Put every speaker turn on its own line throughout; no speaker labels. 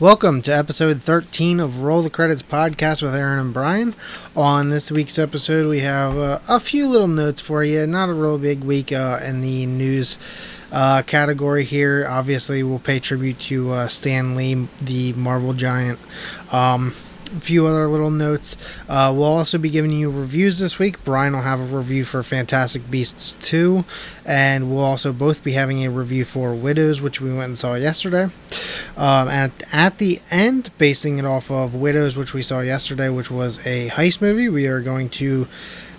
Welcome to episode 13 of Roll the Credits podcast with Aaron and Brian. On this week's episode, we have uh, a few little notes for you. Not a real big week uh, in the news uh, category here. Obviously, we'll pay tribute to uh, Stan Lee, the Marvel Giant. Um, a few other little notes. Uh, we'll also be giving you reviews this week. Brian will have a review for Fantastic Beasts 2, and we'll also both be having a review for Widows, which we went and saw yesterday. Um, at, at the end, basing it off of Widows, which we saw yesterday, which was a heist movie, we are going to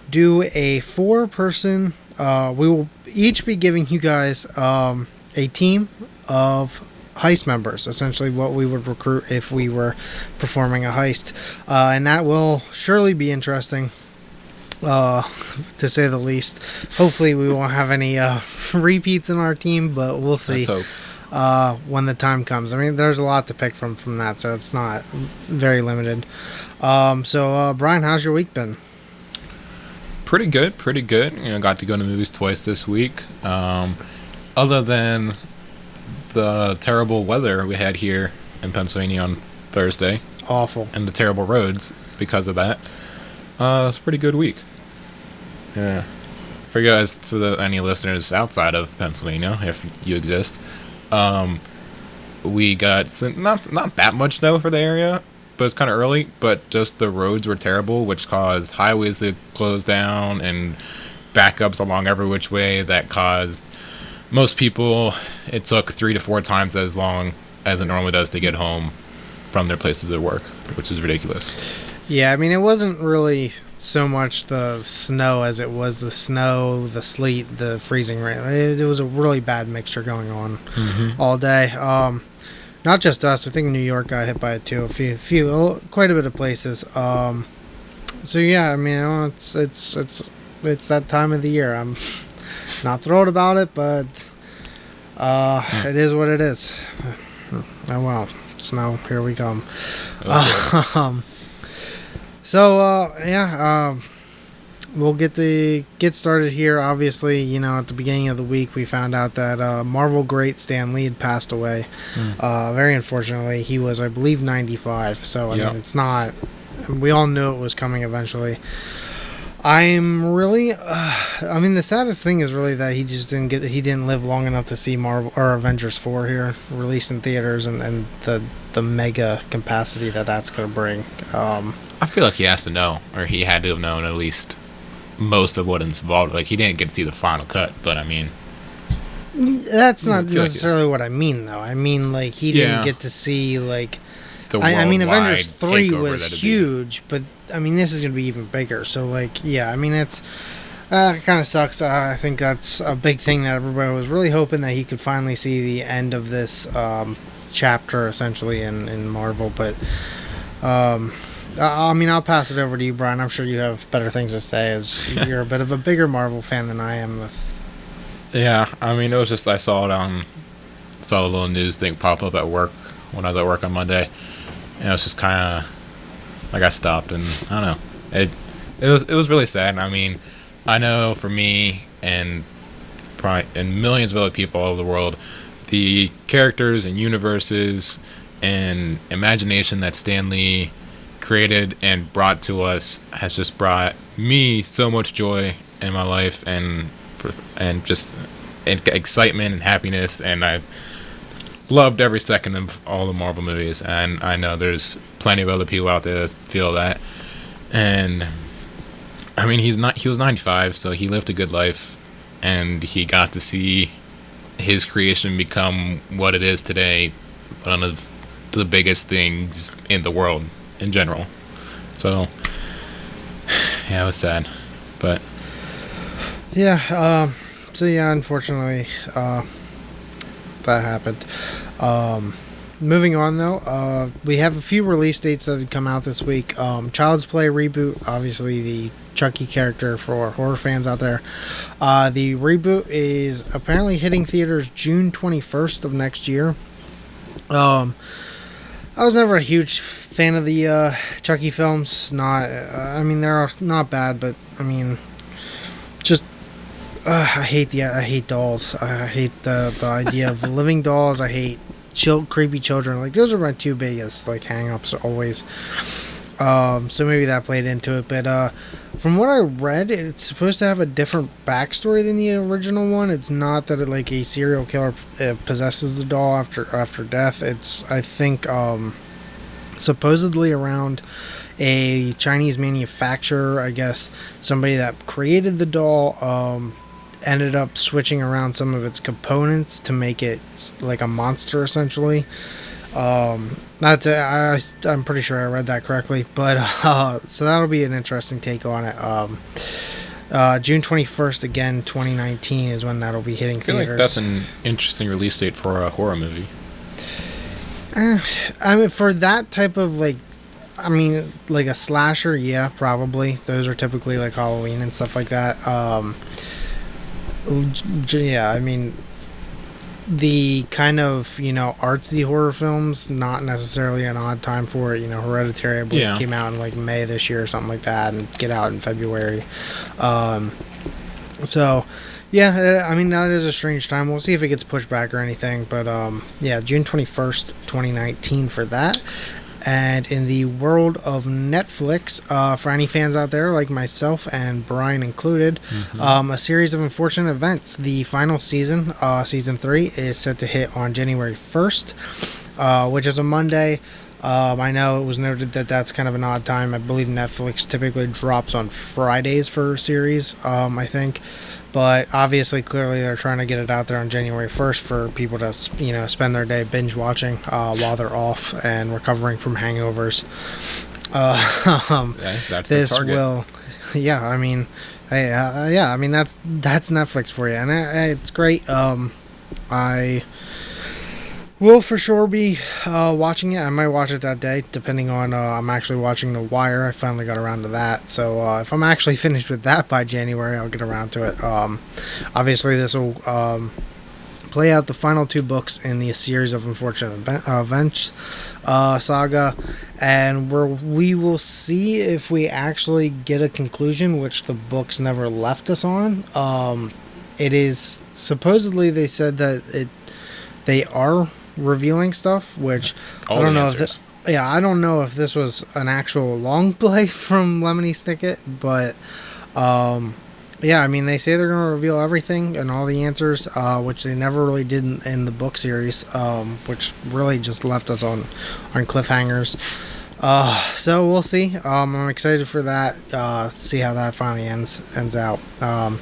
do a four person. Uh, we will each be giving you guys um, a team of heist members, essentially what we would recruit if we were performing a heist. Uh, and that will surely be interesting, uh, to say the least. Hopefully, we won't have any uh, repeats in our team, but we'll see
Let's hope.
uh, when the time comes. I mean, there's a lot to pick from from that, so it's not very limited. Um, so, uh, Brian, how's your week been?
Pretty good, pretty good. You know, got to go to movies twice this week. Um, other than the terrible weather we had here in Pennsylvania on Thursday
Awful.
and the terrible roads because of that, uh, it's a pretty good week. Yeah. For you guys, to the, any listeners outside of Pennsylvania, if you exist, um, we got some, not not that much snow for the area, but it's kind of early. But just the roads were terrible, which caused highways to close down and backups along every which way. That caused most people. It took three to four times as long as it normally does to get home from their places of work, which is ridiculous.
Yeah, I mean, it wasn't really so much the snow as it was the snow, the sleet, the freezing rain. It, it was a really bad mixture going on all day. Um, not just us. I think New York got hit by it too. A few, few, quite a bit of places. Um, so yeah, I mean, it's it's it's it's that time of the year. I'm not thrilled about it, but uh, it is what it is. Oh well, snow. Here we come. Um, so uh, yeah, um, we'll get the get started here. Obviously, you know, at the beginning of the week, we found out that uh, Marvel great Stan Lee had passed away.
Hmm.
Uh, very unfortunately, he was, I believe, 95. So I
Yeah.
mean, it's not. We all knew it was coming eventually. I'm really. Uh, I mean, the saddest thing is really that he just didn't get. He didn't live long enough to see Marvel or Avengers 4 here released in theaters, and, and the the mega capacity that that's going to bring. Um,
I feel like he has to know, or he had to have known at least most of what involved. Like he didn't get to see the final cut, but I mean,
That's not
feel like
necessarily what I mean, though. I mean, like he didn't
Yeah.
get to see like.
The
I, I mean, Avengers three was huge, but I mean, this is gonna be even bigger. So, like, yeah, I mean, it's uh, it kind of sucks. Uh, I think that's a big thing that everybody was really hoping that he could finally see the end of this um, chapter, essentially in in Marvel. But um, I, I mean, I'll pass it over to you, Brian. I'm sure you have better things to say, as you're a bit of a bigger Marvel fan than I am. With
Yeah, I mean, it was just I saw it on saw a little news thing pop up at work when I was at work on Monday, and it was just kind of like I stopped and I don't know. It it was it was really sad. I mean, I know for me and probably and millions of other people all over the world, the characters and universes and imagination that Stan Lee created and brought to us has just brought me so much joy in my life and and just and excitement and happiness and I loved every second of all the Marvel movies and I know there's plenty of other people out there that feel that and I mean he's not he was 95 so he lived a good life and he got to see his creation become what it is today one of the biggest things in the world in general so yeah it was sad but
Yeah. Um, so yeah, unfortunately, uh, that happened. Um, moving on though, uh, we have a few release dates that had come out this week. Um, Child's Play reboot, obviously the Chucky character for horror fans out there. Uh, the reboot is apparently hitting theaters June twenty first of next year. Um, I was never a huge fan of the uh, Chucky films. Not, uh, I mean, they're not bad, but I mean, just uh, I hate the I hate dolls. I hate the the idea of living dolls. I hate chill, creepy children. Like those are my two biggest like hangups always. Um, so maybe that played into it, but uh, from what I read, it's supposed to have a different backstory than the original one. It's not that it, like a serial killer uh, possesses the doll after after death. It's I think um, supposedly around a Chinese manufacturer. I guess somebody that created the doll um, ended up switching around some of its components to make it like a monster essentially. Um, that's I, I'm pretty sure I read that correctly, but uh, so that'll be an interesting take on it. Um, uh, June 21st, again, 2019 is when that'll be hitting
I feel
theaters.
like that's an interesting release date for a horror movie.
Eh, I mean, for that type of like, I mean, like a slasher, yeah, probably. Those are typically like Halloween and stuff like that. Um, yeah, I mean, the kind of you know artsy horror films, not necessarily an odd time for it. You know, Hereditary, I believe,
Yeah.
came out in like May this year or something like that, and Get Out in February. Um, so. Yeah, uh, I mean that is a strange time. We'll see if it gets pushed back or anything. But um, yeah, June twenty first, twenty nineteen for that. And in the world of Netflix, uh, for any fans out there like myself and Brian included, um, a series of unfortunate events. The final season, uh, season three, is set to hit on January first, uh, which is a Monday. Um, I know it was noted that that's kind of an odd time. I believe Netflix typically drops on Fridays for series. Um, I think, but obviously, clearly, they're trying to get it out there on January first for people to, you know, spend their day binge watching uh, while they're off and recovering from hangovers. Uh, um,
Yeah, that's
this
the target.
will, yeah. I mean, hey, uh, yeah. I mean, that's that's Netflix for you, and uh, it's great. Um, I will for sure be uh, watching it. I might watch it that day, depending on. Uh, I'm actually watching The Wire. I finally got around to that. So uh, if I'm actually finished with that by January, I'll get around to it. Um, obviously, this will um, play out the final two books in the series of unfortunate uh, events uh, saga, and we're, we will see if we actually get a conclusion, which the books never left us on. Um, it is supposedly they said that it they are revealing stuff, which
All
I don't know if thi- yeah, I don't know if this was an actual long play from Lemony Snicket, but um, yeah, I mean they say they're going to reveal everything and all the answers, uh, which they never really did in, in the book series, um, which really just left us on on cliffhangers. Uh, so we'll see. Um, I'm excited for that. Uh, see how that finally ends ends out. Um,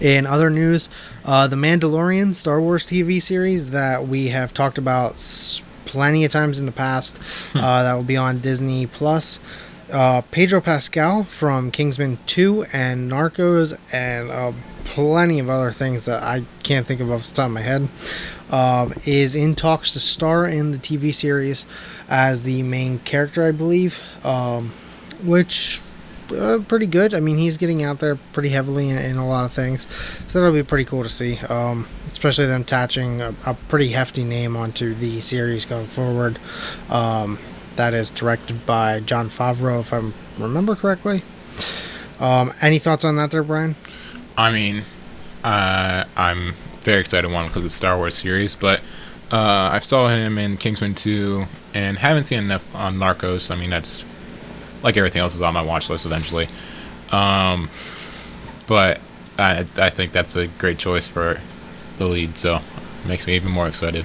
in other news, uh, the Mandalorian Star Wars TV series that we have talked about plenty of times in the past, uh, that will be on Disney Plus. Uh, Pedro Pascal from Kingsman 2 and Narcos and uh, plenty of other things that I can't think of off the top of my head um, is in talks to star in the TV series as the main character, I believe, um, which uh, pretty good. I mean, he's getting out there pretty heavily in, in a lot of things, so that'll be pretty cool to see. Um, especially them attaching a, a pretty hefty name onto the series going forward. Um, that is directed by Jon Favreau, if I remember correctly. Um, any thoughts on that, there, Brian?
I mean, uh, I'm very excited one because it's Star Wars series, but uh, I saw him in Kingsman 2 and haven't seen enough on Narcos. I mean, that's like everything else is on my watch list eventually. Um, but I, I think that's a great choice for the lead, so it makes me even more excited.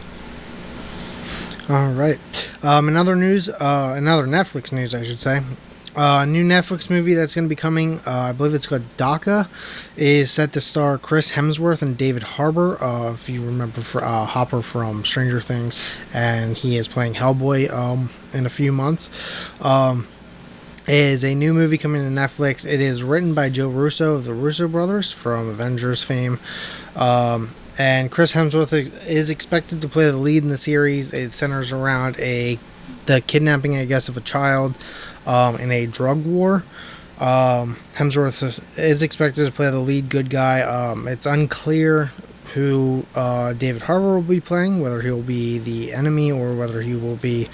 All right. Um, in other news, uh, another Netflix news, I should say. Uh, new Netflix movie that's going to be coming, uh, I believe it's called Dhaka, is set to star Chris Hemsworth and David Harbour. Uh, if you remember for, uh, Hopper from Stranger Things, and he is playing Hellboy um, in a few months. Um, is a new movie coming to Netflix. It is written by Joe Russo of the Russo brothers from Avengers fame. Um, and Chris Hemsworth is- expected to play the lead in the series. It centers around a the kidnapping, I guess, of a child um, in a drug war. Um, Hemsworth is, is expected to play the lead good guy. Um, it's unclear who uh, David Harbour will be playing, whether he will be the enemy or whether he will be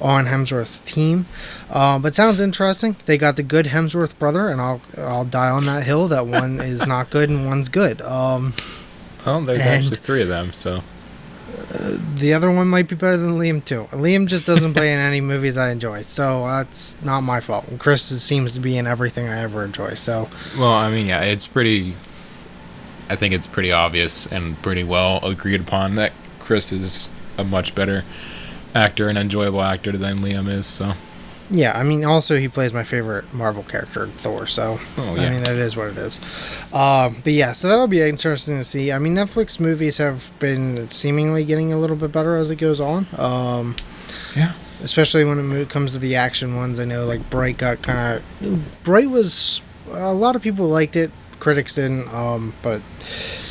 on Hemsworth's team. Um, but sounds interesting. They got the good Hemsworth brother, and I'll I'll die on that hill that one is not good and one's good. Um,
Well, there's
And-
actually three of them, so
the other one might be better than Liam too. Liam just doesn't play in any movies I enjoy, so that's not my fault. And Chris seems to be in everything I ever enjoy. So
Well, I mean, yeah, it's pretty. I think it's pretty obvious and pretty well agreed upon that Chris is a much better actor and enjoyable actor than Liam is. So,
yeah, I mean, also he plays my favorite Marvel character, Thor. So
oh
I mean, that is what it is. Um, but yeah, so that'll be interesting to see. I mean, Netflix movies have been seemingly getting a little bit better as it goes on. Um,
yeah,
especially when it comes to the action ones. I know like Bright got kind of Bright was a lot of people liked it, critics didn't. Um, but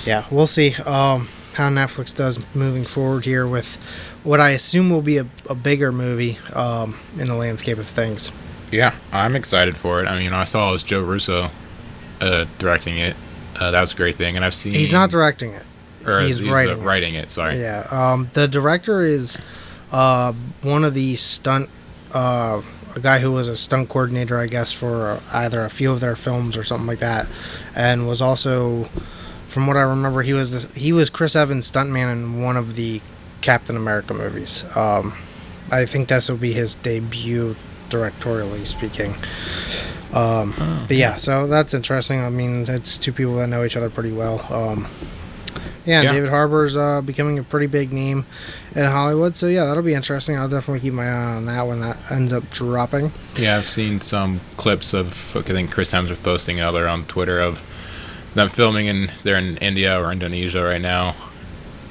yeah, we'll see um, how Netflix does moving forward here with what I assume will be a, a bigger movie um, in the landscape of things.
yeah. I'm excited for it. I mean, I saw it was Joe Russo uh, directing it. Uh, that was a great thing, and I've seen
He's not directing it.
or
he's
he's,
writing
uh,
it.
writing it. Sorry.
Yeah. Um, the director is uh, one of the stunt, uh, a guy who was a stunt coordinator, I guess, for either a few of their films or something like that, and was also, from what I remember, he was this, he was Chris Evans' stuntman in one of the Captain America movies. Um, I think this will be his debut, directorially speaking. Um,
Oh,
but yeah, so that's interesting. I mean, it's two people that know each other pretty well. Um, yeah,
Yeah.
David Harbour's uh, becoming a pretty big name in Hollywood. So yeah, that'll be interesting. I'll definitely keep my eye on that when that ends up dropping.
Yeah, I've seen some clips of I think Chris Hemsworth posting another on Twitter of them filming in they're in India or Indonesia right now,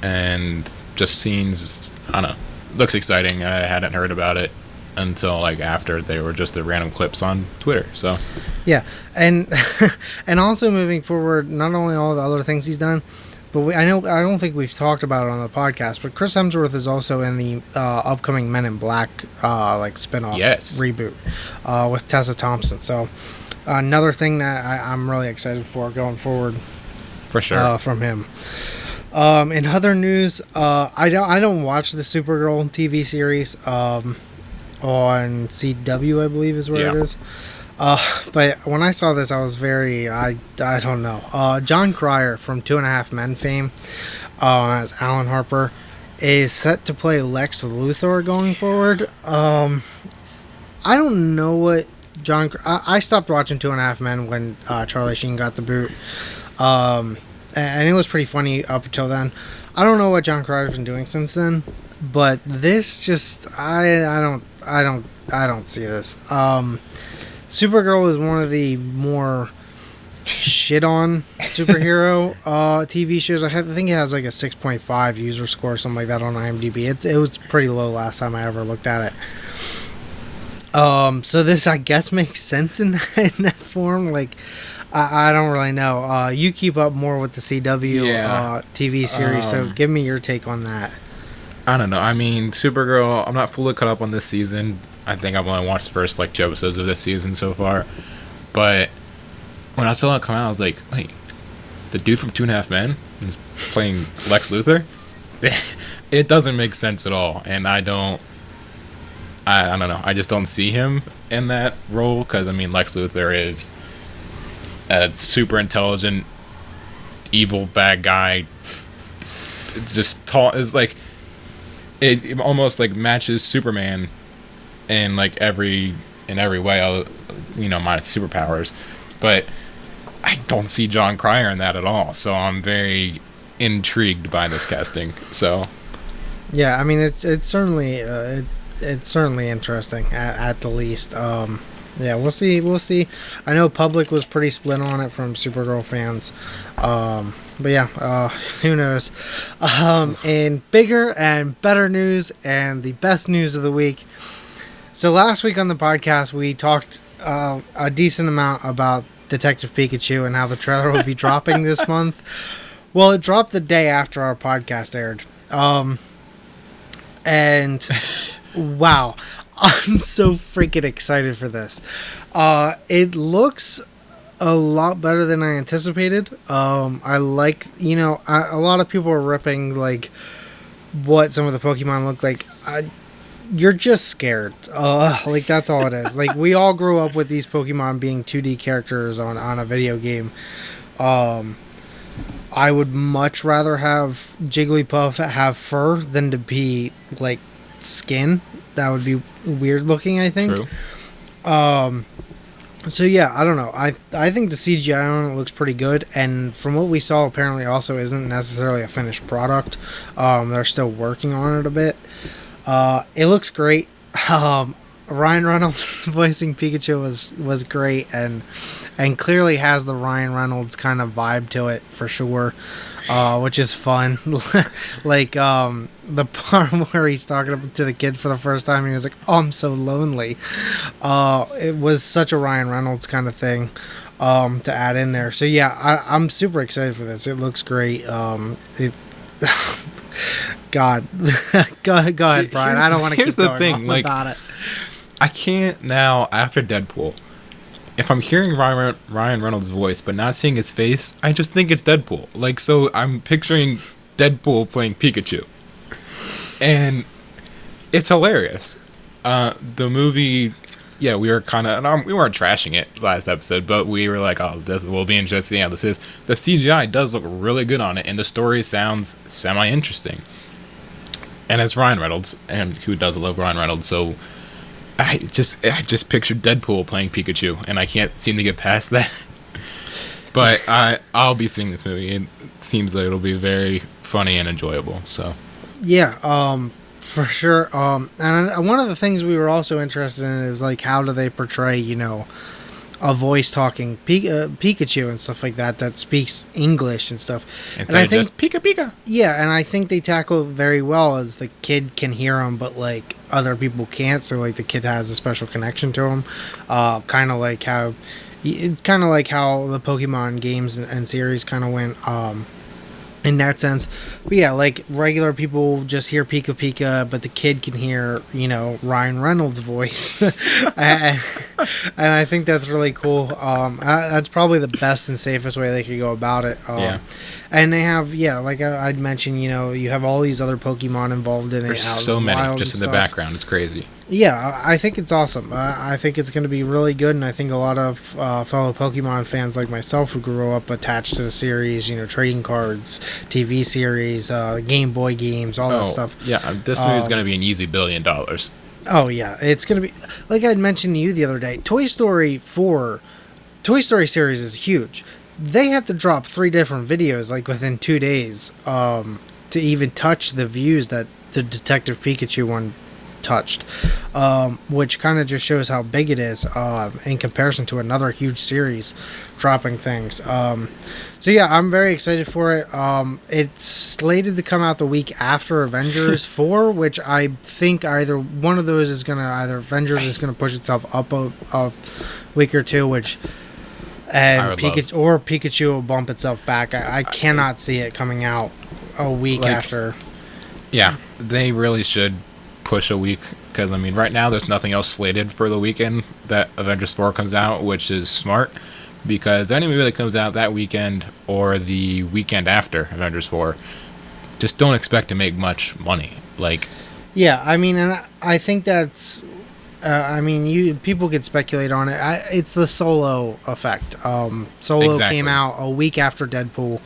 and just scenes. I don't know. Looks exciting. I hadn't heard about it until like after they were just the random clips on Twitter. So
Yeah, and and also moving forward, not only all the other things he's done, but we, I know I don't think we've talked about it on the podcast, but Chris Hemsworth is also in the uh, upcoming Men in Black uh, like spinoff
Yes.
reboot uh, with Tessa Thompson. So another thing that I, I'm really excited for going forward
for sure.
uh, from him. Um, in other news, uh, I don't I don't watch the Supergirl TV series um, on CW, I believe is where it
Yeah.
is. Uh, but when I saw this, I was very I, I don't know. Uh, Jon Cryer from Two and a Half Men fame uh, as Alan Harper is set to play Lex Luthor going forward. Um, I don't know what Jon. I, I stopped watching Two and a Half Men when uh, Charlie Sheen got the boot. Um, and it was pretty funny up until then. I don't know what Jon Cryer's been doing since then, but this just I I don't I don't I don't see this. Um, Supergirl is one of the more shit on superhero uh, TV shows. I, have, I think it has like a 6.5 user score, or something like that on IMDb. It, it was pretty low last time I ever looked at it. Um, so this I guess makes sense in that, in that form. Like, I, I don't really know. Uh, you keep up more with the CW
Yeah.
uh, TV series, so
Um,
give me your take on that.
I don't know. I mean, Supergirl. I'm not fully caught up on this season. I think I've only watched the first like two episodes of this season so far. But when I saw it come out, I was like, wait, the dude from Two and a Half Men is playing Lex Luthor. it doesn't make sense at all, and I don't. I, I don't know. I just don't see him in that role because I mean, Lex Luthor is a super intelligent, evil bad guy. It's just tall. It's like it, it almost like matches Superman in like every in every way. uh, You know, my superpowers, but I don't see Jon Cryer in that at all. So I'm very intrigued by this casting. So
Yeah, I mean it's it's certainly uh, it, it's certainly interesting at, at the least. Um, yeah, we'll see. We'll see. I know public was pretty split on it from Supergirl fans. Um, but yeah, uh, who knows? Um, in bigger and better news and the best news of the week. So last week on the podcast we talked uh, a decent amount about Detective Pikachu and how the trailer will be dropping this month. Well, it dropped the day after our podcast aired. Um, and wow, I'm so freaking excited for this. Uh, it looks a lot better than I anticipated. Um, I like, you know, I, a lot of people are ripping like what some of the Pokemon look like. I, you're just scared. Uh, like that's all it is. like we all grew up with these Pokemon being 2D characters on on a video game. Um, I would much rather have Jigglypuff have fur than to be like skin. That would be weird looking. I think.
True.
Um, so yeah, I don't know. I I think the CGI on it looks pretty good, and from what we saw, apparently also isn't necessarily a finished product. Um, they're still working on it a bit. Uh, it looks great. Um, Ryan Reynolds voicing Pikachu was was great, and and clearly has the Ryan Reynolds kind of vibe to it for sure, uh, which is fun. like um, the part where he's talking to the kid for the first time, he was like, "Oh, I'm so lonely." Uh, it was such a Ryan Reynolds kind of thing um, to add in there. So yeah, I, I'm super excited for this. It looks great. Um, it. God, go, go ahead, Brian. I don't want to keep
here's the thing, like-
about it.
I can't now after Deadpool. If I'm hearing Ryan, Ryan Reynolds' voice but not seeing his face, I just think it's Deadpool. Like so, I'm picturing Deadpool playing Pikachu, and it's hilarious. Uh, the movie, yeah, we were kind of um, we weren't trashing it last episode, but we were like, oh, this will be interesting. this is. The CGI does look really good on it, and the story sounds semi interesting. And it's Ryan Reynolds, and who does love Ryan Reynolds, so I just I just pictured Deadpool playing Pikachu, and I can't seem to get past that. but I I'll be seeing this movie. It seems like it'll be very funny and enjoyable. So
Yeah, um, for sure. Um, and one of the things we were also interested in is like how do they portray, you know, a voice talking Pi- uh, Pikachu and stuff like that that speaks English and stuff.
instead
and I think
just Pika Pika.
yeah, and I think they tackle it very well as the kid can hear him, but like other people can't. So like the kid has a special connection to him, uh, kind of like how, kind of like how the Pokemon games and, and series kind of went. Um, in that sense, but yeah, like regular people just hear Pika Pika, but the kid can hear, you know, Ryan Reynolds' voice, and, and I think that's really cool. Um, uh, that's probably the best and safest way they could go about it. Um,
Yeah.
And they have, yeah, like I, I'd mentioned, you know, you have all these other Pokemon involved in
There's
it. out
so many just in the background. It's crazy.
Yeah, I I think it's awesome. Uh, I think it's going to be really good, and I think a lot of uh, fellow Pokemon fans like myself who grew up attached to the series, you know, trading cards, TV series, uh, Game Boy games, all that stuff.
yeah, uh, this movie's
Um,
gonna be an easy billion dollars.
Oh yeah, it's gonna be like I'd mentioned to you the other day. Toy Story four, Toy Story series is huge. They had to drop three different videos like within two days um, to even touch the views that the Detective Pikachu one touched, um, which kind of just shows how big it is uh, in comparison to another huge series dropping things. Um, so yeah, I'm very excited for it. Um, it's slated to come out the week after Avengers four, which I think either one of those is gonna either Avengers is gonna push itself up a, a week or two, which and Pikachu or Pikachu will bump itself back. I, I cannot see it coming out a week
Like-
after.
Yeah, they really should push a week because I mean, right now there's nothing else slated for the weekend that Avengers Four comes out, which is smart because any movie that comes out that weekend or the weekend after Avengers Four, just don't expect to make much money. Like,
Yeah, I mean, and I think that's. Uh, I mean, you people could speculate on it. I, it's the Solo effect. Um, Solo
Exactly.
came out a week after Deadpool,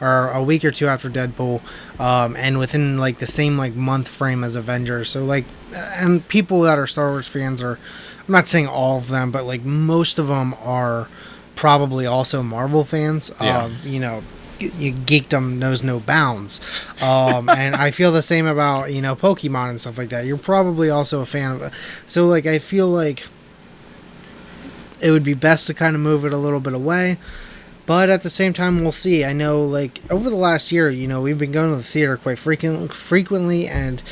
or a week or two after Deadpool, um, and within like the same like month frame as Avengers. So like, and people that are Star Wars fans are, I'm not saying all of them, but like most of them are probably also Marvel fans.
Yeah.
Um, you know, you geekdom knows no bounds. Um, and I feel the same about, you know, Pokemon and stuff like that. You're probably also a fan of it. So, like, I feel like it would be best to kind of move it a little bit away. But at the same time, we'll see. I know, like, over the last year, you know, we've been going to the theater quite frequent, frequently, and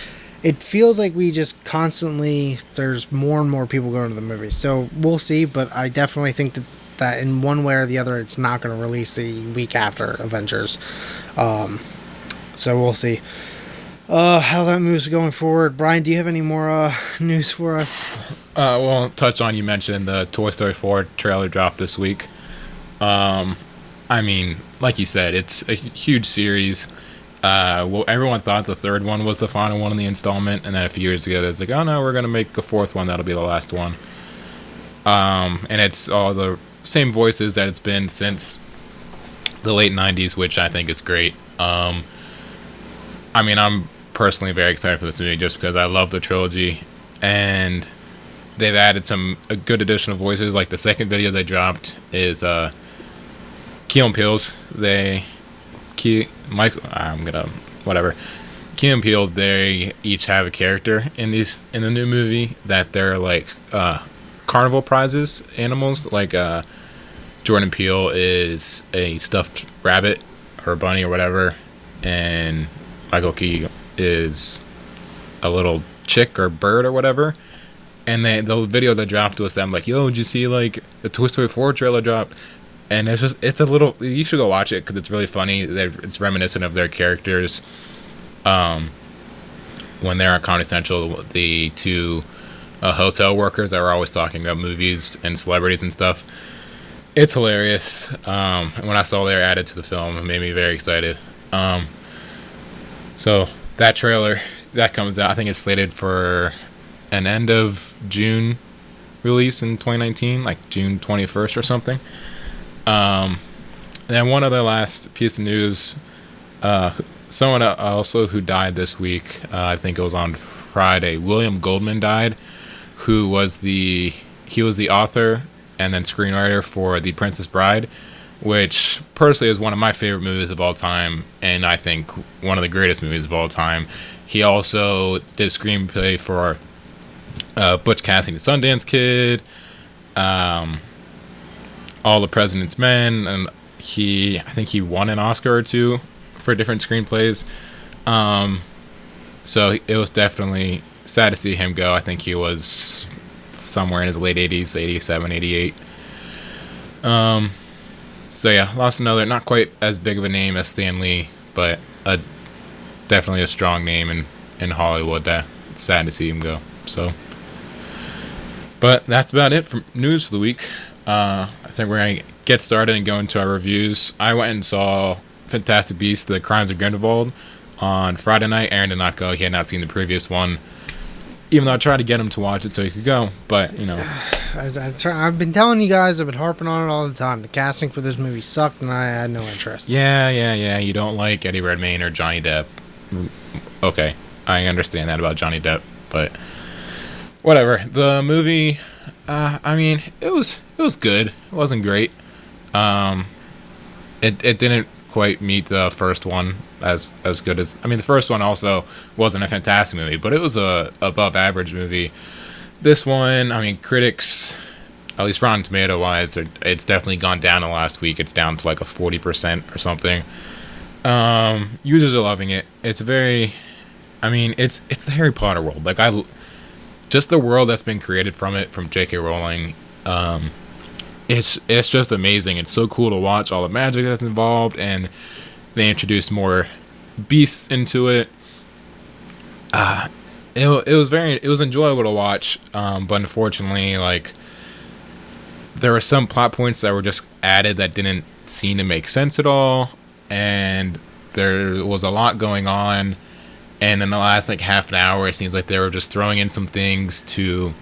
it feels like we just constantly, there's more and more people going to the movies. So we'll see, but I definitely think that, that in one way or the other, it's not going to release the week after Avengers. Um, so we'll see. Uh, how that moves going forward. Brian, do you have any more uh, news for us?
Uh, well, touch on you mentioned the Toy Story 4 trailer drop this week. Um, I mean, like you said, it's a huge series. Uh, well, everyone thought the third one was the final one in the installment, and then a few years ago, there's like, oh no, we're gonna make a fourth one. That'll be the last one. Um, and it's all the same voices that it's been since the late '90s, which I think is great. Um, I mean, I'm personally very excited for this movie just because I love the trilogy, and they've added some a good additional voices. Like the second video they dropped is uh, Key and Peele's. They Key Mike. I'm gonna whatever. Key and Peele. They each have a character in these in the new movie that they're like uh, carnival prizes animals. Like uh, Jordan Peele is a stuffed rabbit or bunny or whatever, and Michael Key is a little chick or bird or whatever. And they, the video that dropped was them like, "Yo, did you see like the Toy Story 4 trailer dropped?" And it's just it's a little. You should go watch it because it's really funny. They're, it's reminiscent of their characters. Um, when they're on Comedy Central, the two uh, hotel workers that were always talking about movies and celebrities and stuff. It's hilarious. Um, and when I saw they were added to the film, it made me very excited. Um, so that trailer that comes out, I think it's slated for an end of June release in 2019, like June 21st or something. Um, and then one other last piece of news. Uh, someone also who died this week, uh, I think it was on Friday. William Goldman died, who was the he was the author and then screenwriter for The Princess Bride, which personally is one of my favorite movies of all time, and I think one of the greatest movies of all time. He also did screenplay for uh, Butch Cassidy, the Sundance Kid, um, All the President's Men, and he I think he won an Oscar or two for different screenplays. Um, so it was definitely sad to see him go. I think he was somewhere in his late 80s, 87, 88. Um, so yeah, lost another, not quite as big of a name as Stan Lee, but a definitely a strong name in in Hollywood. That it's sad to see him go. So, but that's about it for news for the week. Uh, I think we're gonna get started and go into our reviews. I went and saw Fantastic Beasts: The Crimes of Grindelwald on Friday night. Aaron did not go; he had not seen the previous one even though I tried to get him to watch it so he could go, but you know,
I, I try, I've been telling you guys, I've been harping on it all the time. The casting for this movie sucked, and I had no interest.
Yeah, yeah, yeah. You don't like Eddie Redmayne or Johnny Depp. Okay, I understand that about Johnny Depp, but whatever. The movie, uh, I mean, it was it was good. It wasn't great. Um, it it didn't quite meet the first one as as good as I mean the first one also wasn't a fantastic movie, but it was a above average movie. This one, I mean, critics, at least Rotten Tomato wise, it's definitely gone down the last week. It's down to like a forty percent or something. Um, users are loving it. It's very, I mean, it's it's the Harry Potter world. Like I, just the world that's been created from it from J.K. Rowling. Um, it's it's just amazing. It's so cool to watch all the magic that's involved, and they introduced more beasts into it. Uh, it, it was very it was enjoyable to watch, um, but unfortunately, like there were some plot points that were just added that didn't seem to make sense at all, and there was a lot going on. And in the last like half an hour, it seems like they were just throwing in some things to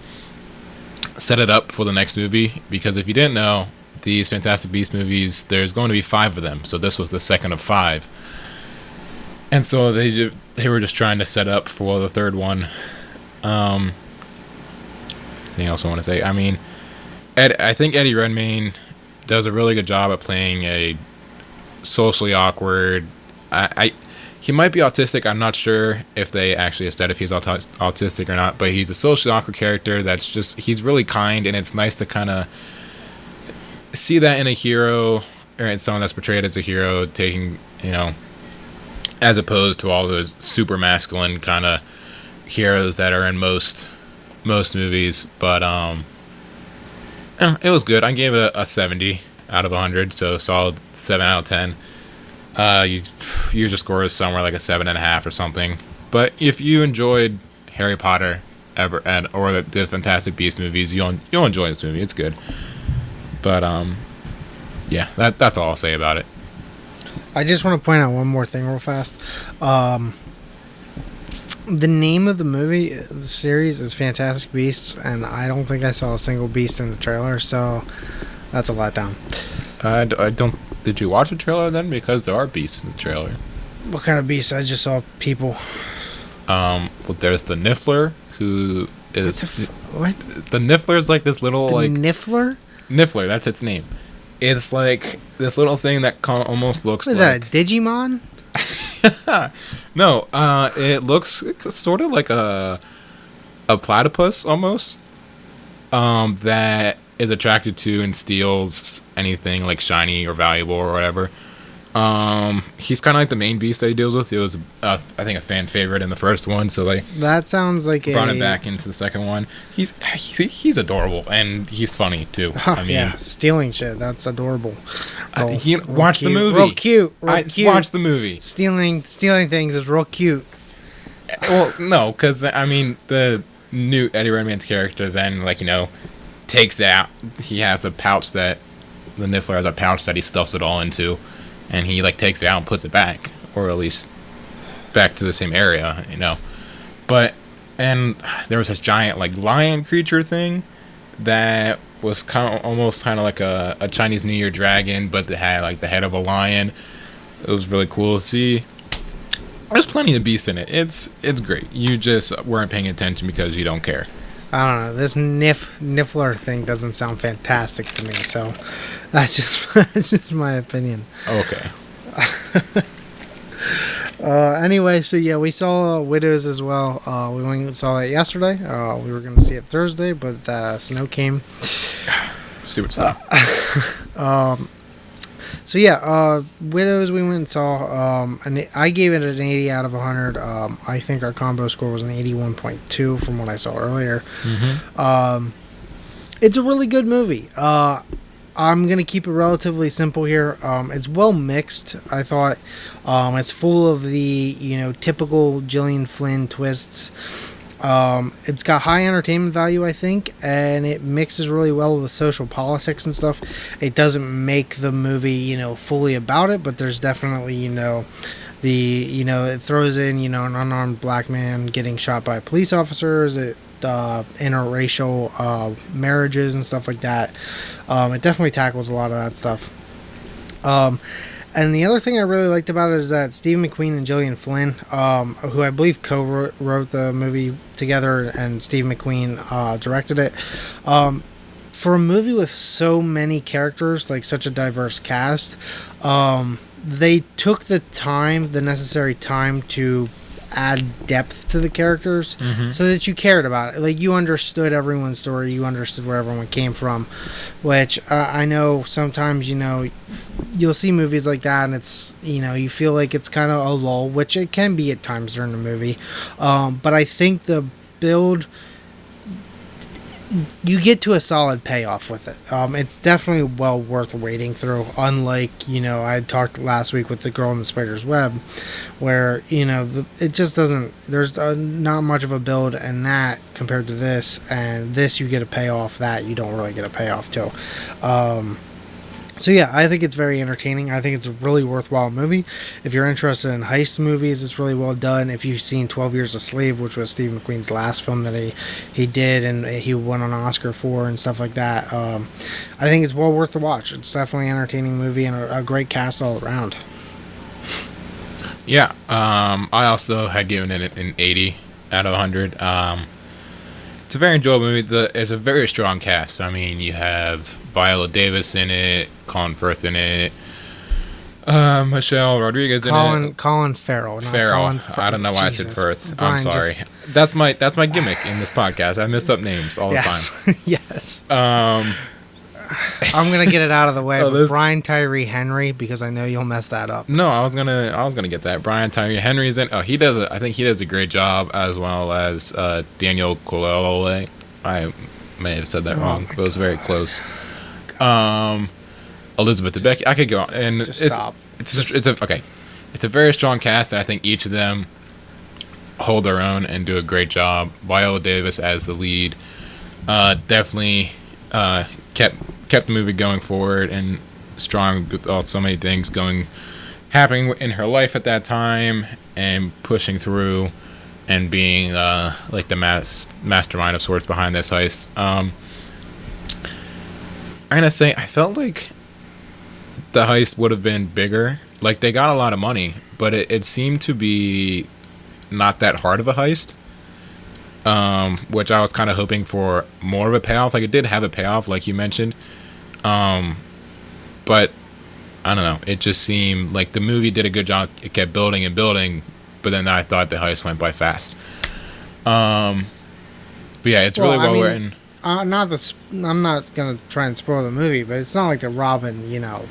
set it up for the next movie because if you didn't know, these Fantastic Beast movies, there's going to be five of them. So this was the second of five. And so they they were just trying to set up for the third one. Um, anything else I want to say? I mean, Ed, I think Eddie Redmayne does a really good job at playing a socially awkward. I, I he might be autistic. I'm not sure if they actually said if he's auto- autistic or not, but he's a socially awkward character that's just he's really kind, and it's nice to kind of see that in a hero or in someone that's portrayed as a hero, taking you know, as opposed to all those super masculine kind of heroes that are in most most movies. But um, it was good. I gave it a, a 70 out of 100, so solid seven out of 10. Uh, you user score is somewhere like a seven and a half or something. But if you enjoyed Harry Potter ever and or the, the Fantastic Beast movies, you'll you'll enjoy this movie. It's good. But um, yeah, that that's all I'll say about it.
I just want to point out one more thing real fast. Um, the name of the movie, the series, is Fantastic Beasts, and I don't think I saw a single beast in the trailer, so that's a letdown.
I, I don't did you watch the trailer then? Because there are beasts in the trailer.
What kind of beast? I just saw people.
Um, well, there's the Niffler, who is What
the, f- what?
the Niffler is like this little
The
like
Niffler?
Niffler. That's its name. It's like this little thing that almost looks
What is
like
that? A Digimon?
no, uh, it looks sort of like a a platypus almost. Um, that is attracted to and steals anything like shiny or valuable or whatever. Um, he's kind of like the main beast that he deals with. It was, uh, I think, a fan favorite in the first one, so like
That sounds like
brought
a.
him back into the second one. He's he's, he's adorable and he's funny too.
Huh,
I mean,
yeah, stealing shit. That's adorable.
uh,
Real-
he,
real
watch the
cute.
movie.
Real cute. Real
I
cute.
watched the movie.
stealing stealing things is real cute.
well, no, because I mean the new Eddie Redmayne's character then, like you know, takes out. He has a pouch that the Niffler has a pouch that he stuffs it all into, and he like takes it out and puts it back, or at least back to the same area, you know. But and there was this giant like lion creature thing that was kind of almost kind of like a, a Chinese New Year dragon, but it had like the head of a lion. It was really cool to see. There's plenty of beasts in it. It's it's great. You just weren't paying attention because you don't care.
I don't know. This Nif Niffler thing doesn't sound fantastic to me. So that's just that's just my opinion.
Okay.
Uh, anyway, so yeah, we saw uh, Widows as well. Uh, we and saw that yesterday. Uh, we were going to see it Thursday, but uh, snow came.
See what's up.
Um, so yeah, uh, Widows we went and saw. Um, and I gave it an 80 out of 100. Um, I think our combo score was an 81.2 from what I saw earlier.
mm-hmm.
Um, it's a really good movie. Uh, I'm gonna keep it relatively simple here. Um, it's well mixed. I thought um, it's full of the you know typical Gillian Flynn twists. Um, it's got high entertainment value, I think, and it mixes really well with social politics and stuff. It doesn't make the movie, you know, fully about it, but there's definitely, you know, the, you know, it throws in, you know, an unarmed black man getting shot by police officers. It uh, interracial uh, marriages and stuff like that. Um, it definitely tackles a lot of that stuff. Um, and the other thing I really liked about it is that Steve McQueen and Gillian Flynn, um, who I believe co-wrote the movie together, and Steve McQueen uh, directed it. Um, for a movie with so many characters, like such a diverse cast, um, they took the time, the necessary time to add depth to the characters
Mhm.
so that you cared about it. Like you understood everyone's story, you understood where everyone came from. Which uh, I know sometimes you know you'll see movies like that, and it's you know you feel like it's kind of a lull, which it can be at times during the movie. Um, but I think the build you get to a solid payoff with it. Um, it's definitely well worth waiting through. Unlike you know, I talked last week with the girl in the spider's web, where you know the, it just doesn't. There's uh not much of a build in that compared to this, and this you get a payoff that you don't really get a payoff to. Um, so yeah, I think it's very entertaining. I think it's a really worthwhile movie. If you're interested in heist movies, it's really well done. If you've seen Twelve Years a Slave, which was Steve McQueen's last film that he he did and he won an Oscar for and stuff like that, um, I think it's well worth the watch. It's definitely an entertaining movie and a, a great cast all around.
Yeah. Um, I also had given it an 80 out of 100. Um, it's a very enjoyable movie. The, it's a very strong cast. I mean, you have Viola Davis in it, Colin Firth in it, uh, Michelle Rodriguez in
Colin
it.
Colin Farrell. not
Farrell.
Colin Fir-
I don't know why I said Firth.
Brian,
I'm
just-
sorry. That's my that's my gimmick in this podcast. I mess up names all the
yes, yes.
Um,
I'm gonna get it out of the way.
Oh, this-
Brian Tyree Henry because I know you'll mess that up.
No, I was gonna, I was gonna get that. Brian Tyree Henry's in. Oh, he does. A, I think he does a great job, as well as uh, Daniel Colole. I may have said that
Oh
wrong, but it was very close. Um, Elizabeth Debicki. I could go on, and
just
it's
stop.
it's just, it's a okay. It's a very strong cast, and I think each of them hold their own and do a great job. Viola Davis as the lead, uh, definitely uh, kept kept the movie going forward and strong with all, so many things going happening in her life at that time and pushing through and being uh, like the mas- mastermind of sorts behind this heist. Um, I'm gonna say I felt like the heist would have been bigger. Like they got a lot of money, but it, it seemed to be not that hard of a heist. Um, which I was kind of hoping for more of a payoff. Like it did have a payoff, like you mentioned. Um, but I don't know. It just seemed like the movie did a good job. It kept building and building, but then I thought the heist went by fast. Um, but yeah, it's
Well,
really
I
well
mean,
written.
Uh, not the. I'm not gonna try and spoil the movie, but it's not like they're robbing, you know,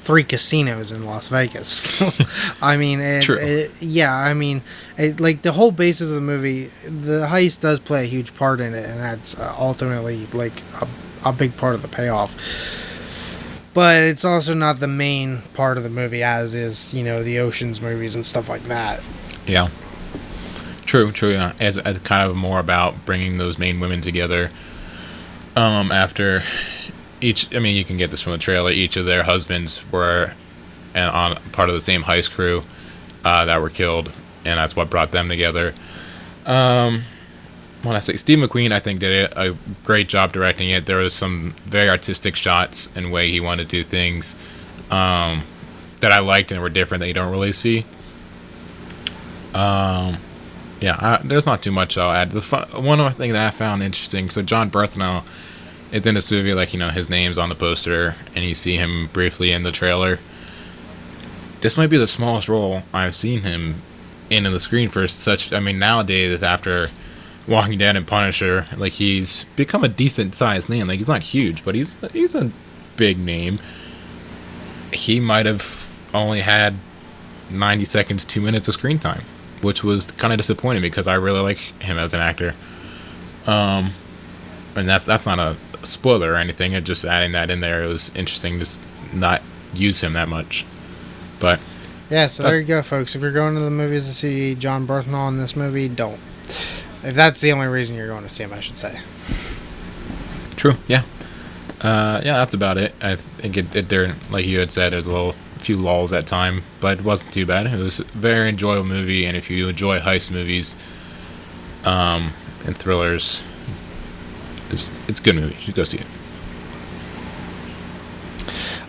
three casinos in Las Vegas. I mean, it,
True.
it- yeah, I mean, it, like the whole basis of the movie, the heist does play a huge part in it, and that's uh, ultimately like a, a big part of the payoff. But it's also not the main part of the movie, as is you know the Ocean's movies and stuff like that.
Yeah. True, true. Yeah, it's, it's kind of more about bringing those main women together. Um, after each, I mean, you can get this from the trailer. Each of their husbands were, and on part of the same heist crew, uh, that were killed, and that's what brought them together. Um, when I say Steve McQueen, I think did a, a great job directing it. There was some very artistic shots and way he wanted to do things um, that I liked and were different that you don't really see. Um, yeah, I, there's not too much I'll add. The fun, one other thing that I found interesting. So Jon Bernthal is in this movie, like you know, his name's on the poster, and you see him briefly in the trailer. This might be the smallest role I've seen him in on the screen for such. I mean, nowadays after Walking Dead and Punisher, like he's become a decent sized name. Like he's not huge, but he's he's a big name. He might have only had 90 seconds, two minutes of screen time, which was kind of disappointing because I really like him as an actor. Um, and that's that's not a spoiler or anything. It just adding that in there it was interesting to not use him that much. But
Yeah, so
That-
there you go, folks. If you're going to the movies to see Jon Bernthal in this movie, don't. If that's the only reason you're going to see him, I should say.
true, yeah, uh, yeah, that's about it. I think it, it there, like you had said, there's a little few lulls at time, but it wasn't too bad. It was a very enjoyable movie, and if you enjoy heist movies, um, and thrillers, it's it's a good movie. You should go see it.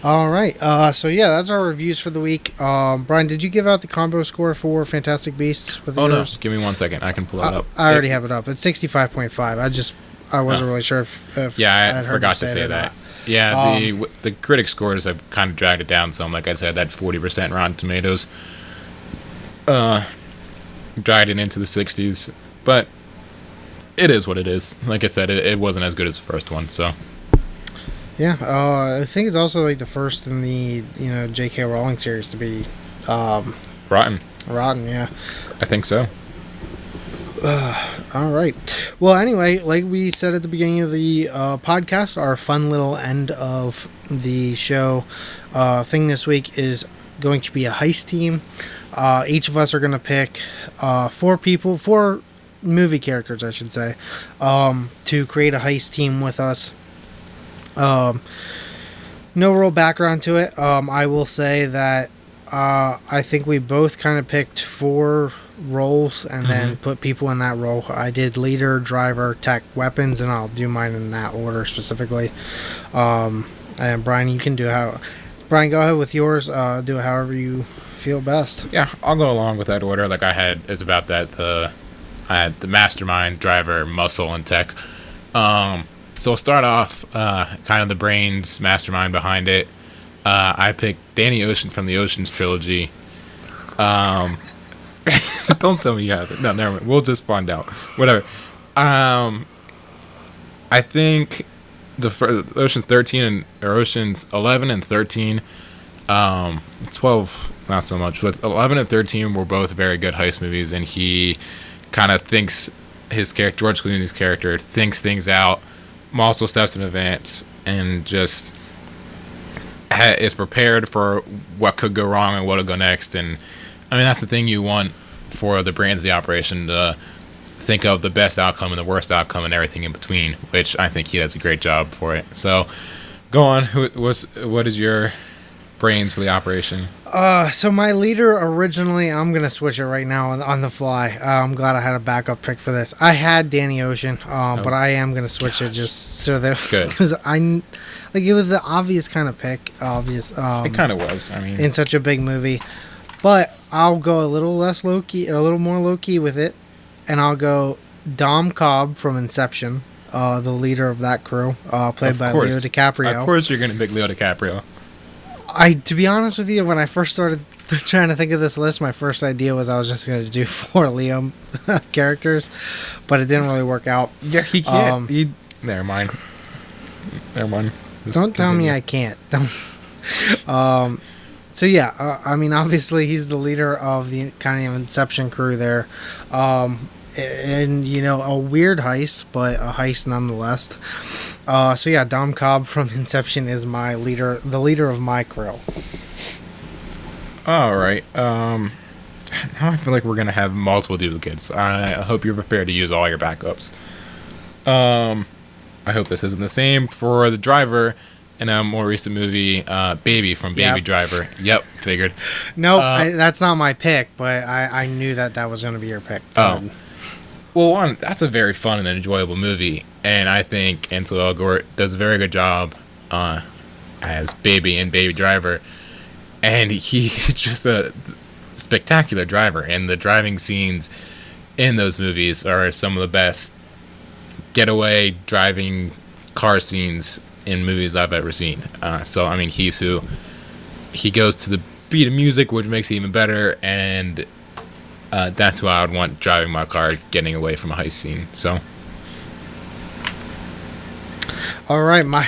All right. Uh, so yeah, that's our reviews for the week. Um, Brian, did you give out the combo score for Fantastic Beasts with
Oh no! Give me one second. I can pull it
I,
up.
I already
It-
have it up. It's sixty-five point five. I just I wasn't
Oh.
really sure if, if
Yeah, I forgot to
it
say that.
not.
Yeah, the
Um,
w- the critic scores have kind of dragged it down some. Like I said, that forty percent Rotten Tomatoes, uh, dragged it into the sixties. But it is what it is. Like I said, it, it wasn't as good as the first one. So
Yeah, uh, I think it's also like the first in the you know J.K. Rowling series to be um,
rotten.
rotten. Yeah.
I think so.
All right. Well, anyway, like we said at the beginning of the uh, podcast, our fun little end of the show uh, thing this week is going to be a heist team. Uh, each of us are going to pick uh, four people, four movie characters, I should say, um, to create a heist team with us. Um, no real background to it. Um, I will say that uh, I think we both kind of picked four roles and then put people in that role. I did leader, driver, tech, weapons, and I'll do mine in that order specifically. Um, and Brian, you can do how. Brian, go ahead with yours. Uh, do it however you feel best.
Yeah, I'll go along with that order. Like I had is about that the I had the mastermind, driver, muscle, and tech. Um, so we'll start off uh, kind of the brains, mastermind behind it. Uh, I picked Danny Ocean from the Ocean's trilogy. Um, don't tell me you have it. No, never mind. We'll just find out. Whatever. Um, I think the fir- Ocean's 13 and or Ocean's 11 and 13 um 12 not so much but 11 and 13 were both very good heist movies and he kind of thinks his character george clooney's character thinks things out multiple steps in advance and just ha- is prepared for what could go wrong and what'll go next. And i mean that's the thing you want for the brains of the operation to think of the best outcome and the worst outcome and everything in between which i think he does a great job for it. So go on. Who what's what is your brains for the operation?
Uh, so my leader originally, I'm gonna switch it right now on, on the fly. Uh, I'm glad I had a backup pick for this. I had Danny Ocean, um,
Oh,
but I am gonna switch it just so that because I like it was the obvious kind of pick, obvious. Um,
it kind of was. I mean,
in such a big movie, but I'll go a little less low key, a little more low key with it, and I'll go Dom Cobb from Inception, uh, the leader of that crew, uh, played
of
by
course,
Leo DiCaprio.
Of course, you're gonna pick Leo DiCaprio.
I, to be honest with you, when I first started trying to think of this list, my first idea was I was just going to do four Liam characters, but it didn't really work out.
Yeah, he can't.
Um,
he, never mind. Never mind. Just
Don't tell me. I can't. Don't. um, so yeah, uh, I mean, obviously he's the leader of the kind of Inception crew there, um, and you know a weird heist, but a heist nonetheless. Uh, so yeah, Dom Cobb from Inception is my leader, the leader of my crew.
All right. Um, now I feel like we're gonna have multiple duplicates. I hope you're prepared to use all your backups. Um, I hope this isn't the same for the driver in a more recent movie, uh, Baby from Baby
Yep.
Driver. Yep, figured.
No,
Uh,
that's not my pick, but I, I knew that that was going to be your pick.
Oh. Well, one, that's a very fun and enjoyable movie, and I think Ansel Elgort does a very good job uh, as Baby and Baby Driver, and he's just a spectacular driver, and the driving scenes in those movies are some of the best getaway driving car scenes in movies I've ever seen. Uh, so, I mean, he's who he goes to the beat of music, which makes it even better, and uh, that's who I would want driving my car, getting away from a heist scene. So,
All right, my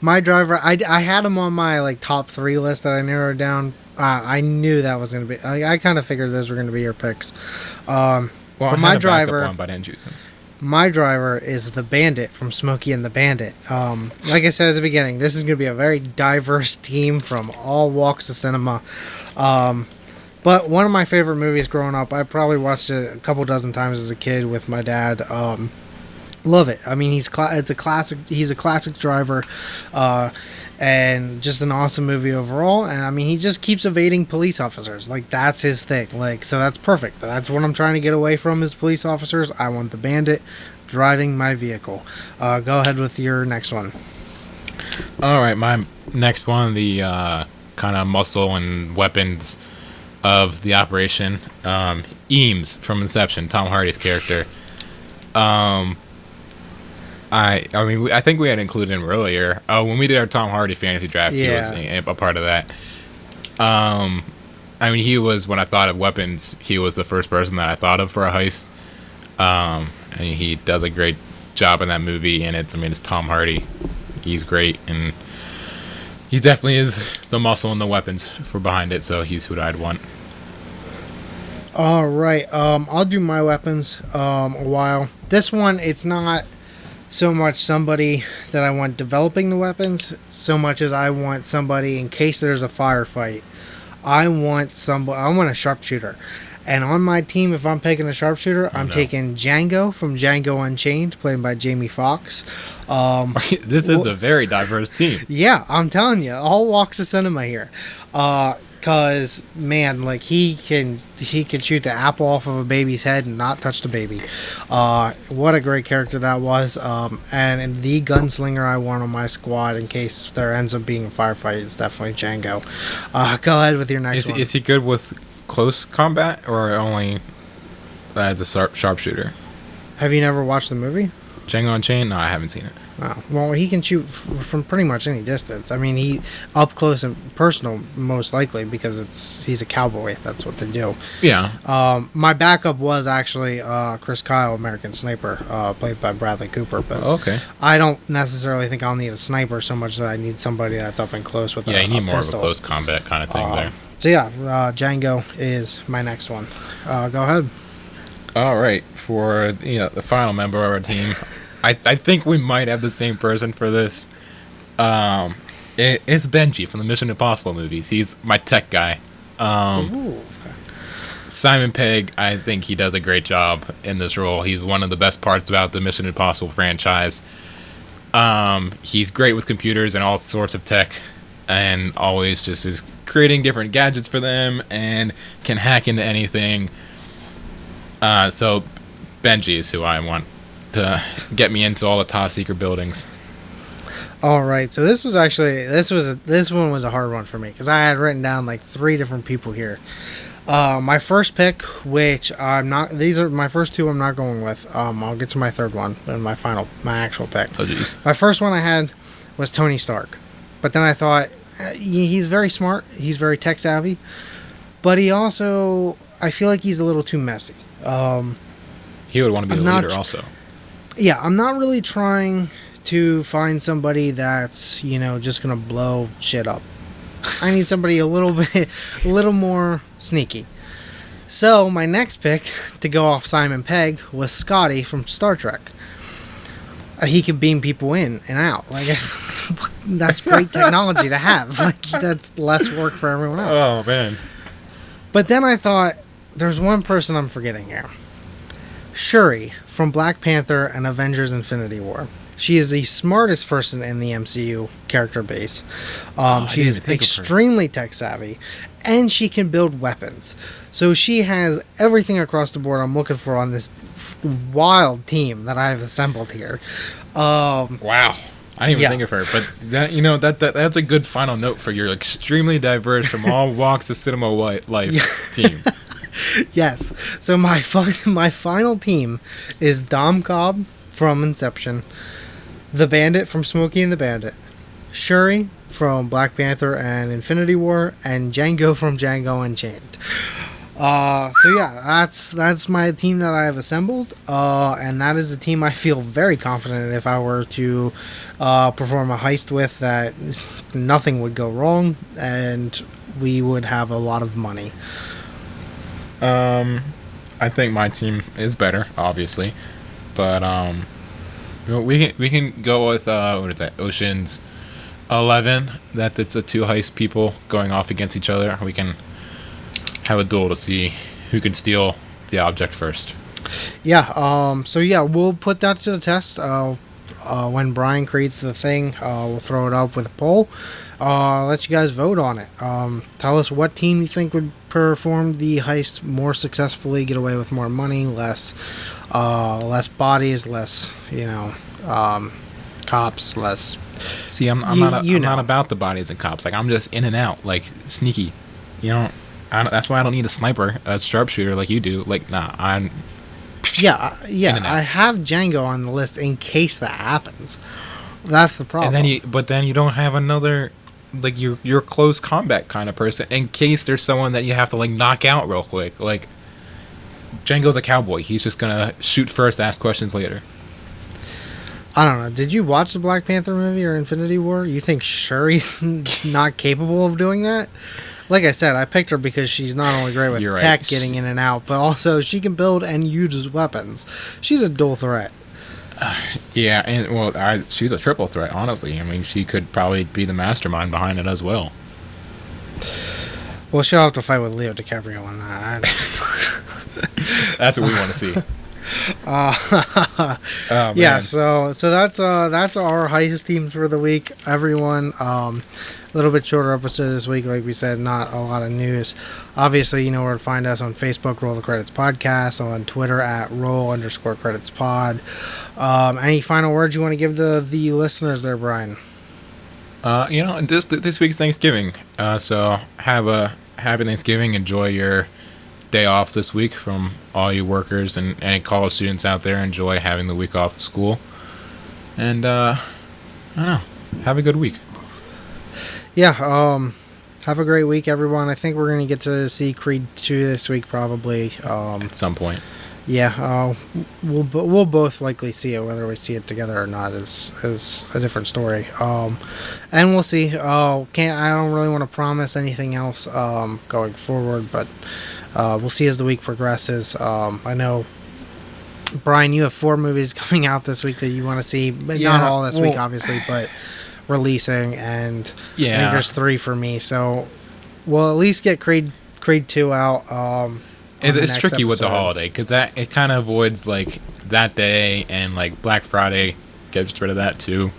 my driver. I, I had him on my like top three list that I narrowed down. Uh, I knew that was going to be. I, I kind of figured those were going to be your picks. Um,
well,
my
had a backup
driver-
but I didn't choose him.
my driver is the Bandit from Smokey and the Bandit. Um, like I said at the beginning, this is going to be a very diverse team from all walks of cinema. Um, but one of my favorite movies growing up, I probably watched it a couple dozen times as a kid with my dad. Um, love it. I mean, he's it's a classic. He's a classic driver, uh, and just an awesome movie overall. And I mean, he just keeps evading police officers. Like that's his thing. Like so, that's perfect. That's what I'm trying to get away from is police officers. I want the bandit driving my vehicle. Uh, go ahead with your next one.
All right, my next one, the uh, kind of muscle and weapons of the operation, um, Eames from Inception, Tom Hardy's character. Um, I, I mean, we, I think we had included him earlier. Uh, when we did our Tom Hardy fantasy draft, he was a, a part of that. Um, I mean, he was when I thought of weapons, he was the first person that I thought of for a heist. Um, and he does a great job in that movie, and it's, I mean, it's Tom Hardy. He's great, and he definitely is the muscle and the weapons for behind it. So he's who I'd want.
All right. Um, I'll do my weapons um, a while. This one, it's not so much somebody that I want developing the weapons, so much as I want somebody in case there's a firefight. I want somebody. I want a sharpshooter. And on my team, if I'm picking a sharpshooter, I'm
no.
taking Django from Django Unchained, played by Jamie Foxx. Um,
this is a very diverse team.
yeah, I'm telling you, all walks of cinema here. Uh, cause man, like he can he can shoot the apple off of a baby's head and not touch the baby. Uh, what a great character that was. Um, and, and the gunslinger I want on my squad in case there ends up being a firefight is definitely Django. Uh, go ahead with your next
Is,
one.
is he good with close combat or only as a sharp, sharpshooter?
Have you never watched the movie?
Django Unchained? No, I haven't seen it.
Oh, well, he can shoot f- from pretty much any distance. I mean, he up close and personal, most likely, because it's he's a cowboy. That's what they do.
Yeah.
Um, my backup was actually uh, Chris Kyle, American Sniper, uh, played by Bradley Cooper. But
Okay.
I don't necessarily think I'll need a sniper so much that I need somebody that's up and close with.
Yeah,
a,
you need more
pistol.
of a close combat kind of thing
Um,
there.
So yeah, uh, Django is my next one. Uh, go ahead.
All right, for you know, the final member of our team, I, I think we might have the same person for this. Um, it, it's Benji from the Mission Impossible movies. He's my tech guy. Um,
Ooh.
Simon Pegg, I think he does a great job in this role. He's one of the best parts about the Mission Impossible franchise. Um, he's great with computers and all sorts of tech. And always just is creating different gadgets for them and can hack into anything. Uh, so Benji is who I want to get me into all the top secret buildings.
All right, so this was actually this was a, this one was a hard one for me because I had written down like three different people here. Uh, my first pick, which I'm not, these are my first two. I'm not going with. Um, I'll get to my third one and my final, my actual pick.
Oh jeez.
My first one I had was Tony Stark, but then I thought he's very smart. He's very tech savvy, but he also I feel like he's a little too messy. Um,
He would want to be
I'm
the leader
tr-
also.
yeah, I'm not really trying to find somebody that's you know just gonna blow shit up. I need somebody a little bit, a little more sneaky. So my next pick to go off Simon Pegg was Scotty from Star Trek. Uh, he could beam people in and out. Like that's great technology to have. Like that's less work for everyone else.
Oh man.
But then I thought, there's one person I'm forgetting here. Shuri from Black Panther and Avengers Infinity War. She is the smartest person in the MCU character base.
Oh,
Um,
I
she is
even think of her.
extremely tech savvy, and she can build weapons. So she has everything across the board I'm looking for on this wild team that I've assembled here. Um,
Wow. I didn't even
Yeah.
think of her, but that you know that, that that's a good final note for your extremely diverse from all walks of cinema life team.
Yes. So my fi- my final team is Dom Cobb from Inception, the Bandit from Smokey and the Bandit, Shuri from Black Panther and Infinity War, and Django from Django Unchained. Uh, so yeah, that's that's my team that I have assembled, uh, and that is a team I feel very confident if I were to uh, perform a heist with that nothing would go wrong, and we would have a lot of money.
Um, I think my team is better, obviously, but um, we can we can go with uh, what is that? Ocean's Eleven. That it's a two heist people going off against each other. We can have a duel to see who can steal the object first.
Yeah. Um. So yeah, we'll put that to the test. Uh, uh, when Brian creates the thing, uh, we'll throw it up with a poll. Uh, let you guys vote on it. Um, tell us what team you think would perform the heist more successfully, get away with more money, less, uh, less bodies, less, you know, um, cops, less.
See, I'm, I'm
You-
not
you
I'm not about the bodies and cops. Like I'm just in and out, like sneaky. You know, that's why I don't need a sniper, a sharpshooter like you do. Like nah, I'm
Yeah, yeah.
In and out.
I have Django on the list in case that happens. That's the problem.
And then you, but then you don't have another, like you're you're close combat kind of person in case there's someone that you have to like knock out real quick. Like Django's a cowboy. He's just gonna shoot first, ask questions later.
I don't know. Did you watch the Black Panther movie or Infinity War? You think Shuri's not capable of doing that? Like I said, I picked her because she's not only great with
You're right.
getting in and out, but also she can build and use weapons. She's a dual threat.
Yeah, and well, I, she's a triple threat. Honestly, I mean, she could probably be the mastermind behind it as well.
Well, she'll have to fight with Leo DiCaprio on that.
That's what we want to see.
Uh,
Oh,
yeah, so so that's uh that's our heist teams for the week. Everyone, um, a little bit shorter episode this week, like we said, not a lot of news. Obviously, you know where to find us on Facebook, Roll the Credits Podcast, on Twitter at Roll underscore Credits Pod. Um, any final words you want to give the the listeners there, Brian?
Uh, you know, this this week's Thanksgiving. Uh, so have a happy Thanksgiving. Enjoy your day off this week from all you workers and any college students out there. Enjoy having the week off of school. And uh, I don't know. Have a good week.
Yeah. Um, have a great week, everyone. I think we're gonna get to see Creed two this week, probably. Um,
At some point.
Yeah, uh, we'll we'll both likely see it. Whether we see it together or not is is a different story. Um, and we'll see. Uh, can't I don't really want to promise anything else um, going forward, but uh, we'll see as the week progresses. Um, I know. Brian, you have four movies coming out this week that you want to see, but not all this week, obviously, but releasing, and I think
Yeah.
there's three for me. So we'll at least get Creed Creed two out. Um,
It's, it's tricky with the holiday because that it kind of avoids like that day and like Black Friday gets rid of that too.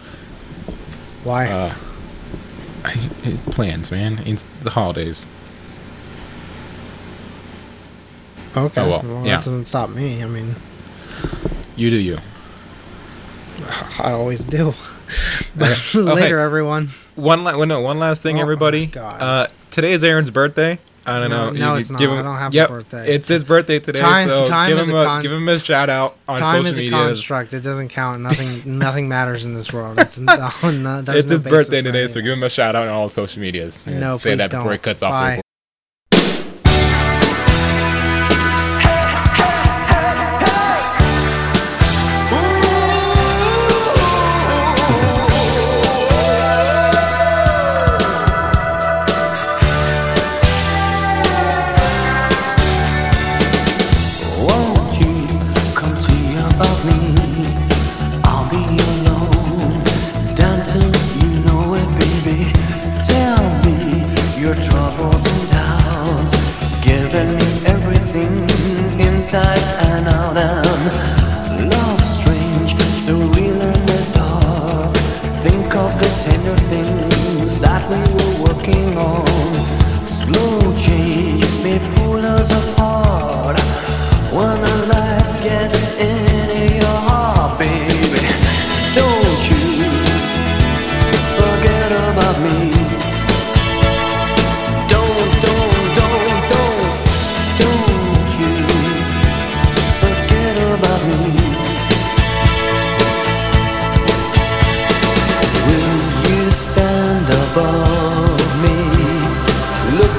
Why?
Uh, it, plans, man. It's the holidays.
Okay.
Oh, well,
well,
yeah.
that doesn't stop me. I mean,
You do you.
I always do.
Okay. Oh,
Later,
hey.
everyone.
One, la- well, no, one last thing,
Oh,
everybody.
my God.
Uh, today is Aaron's birthday. I don't
No,
know.
no,
You
it's not.
give
I don't have a birthday.
It's his birthday today,
Time-
so
time
give
is
him
a con-
give him a shout out on
Time
social
is a
media.
construct. It doesn't count. Nothing. nothing matters in this world. It's, no, no,
It's
no
his birthday today, so give him a shout out on all social medias.
No,
say
please
that before
don't.
he cuts off.
Bye.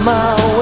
My way,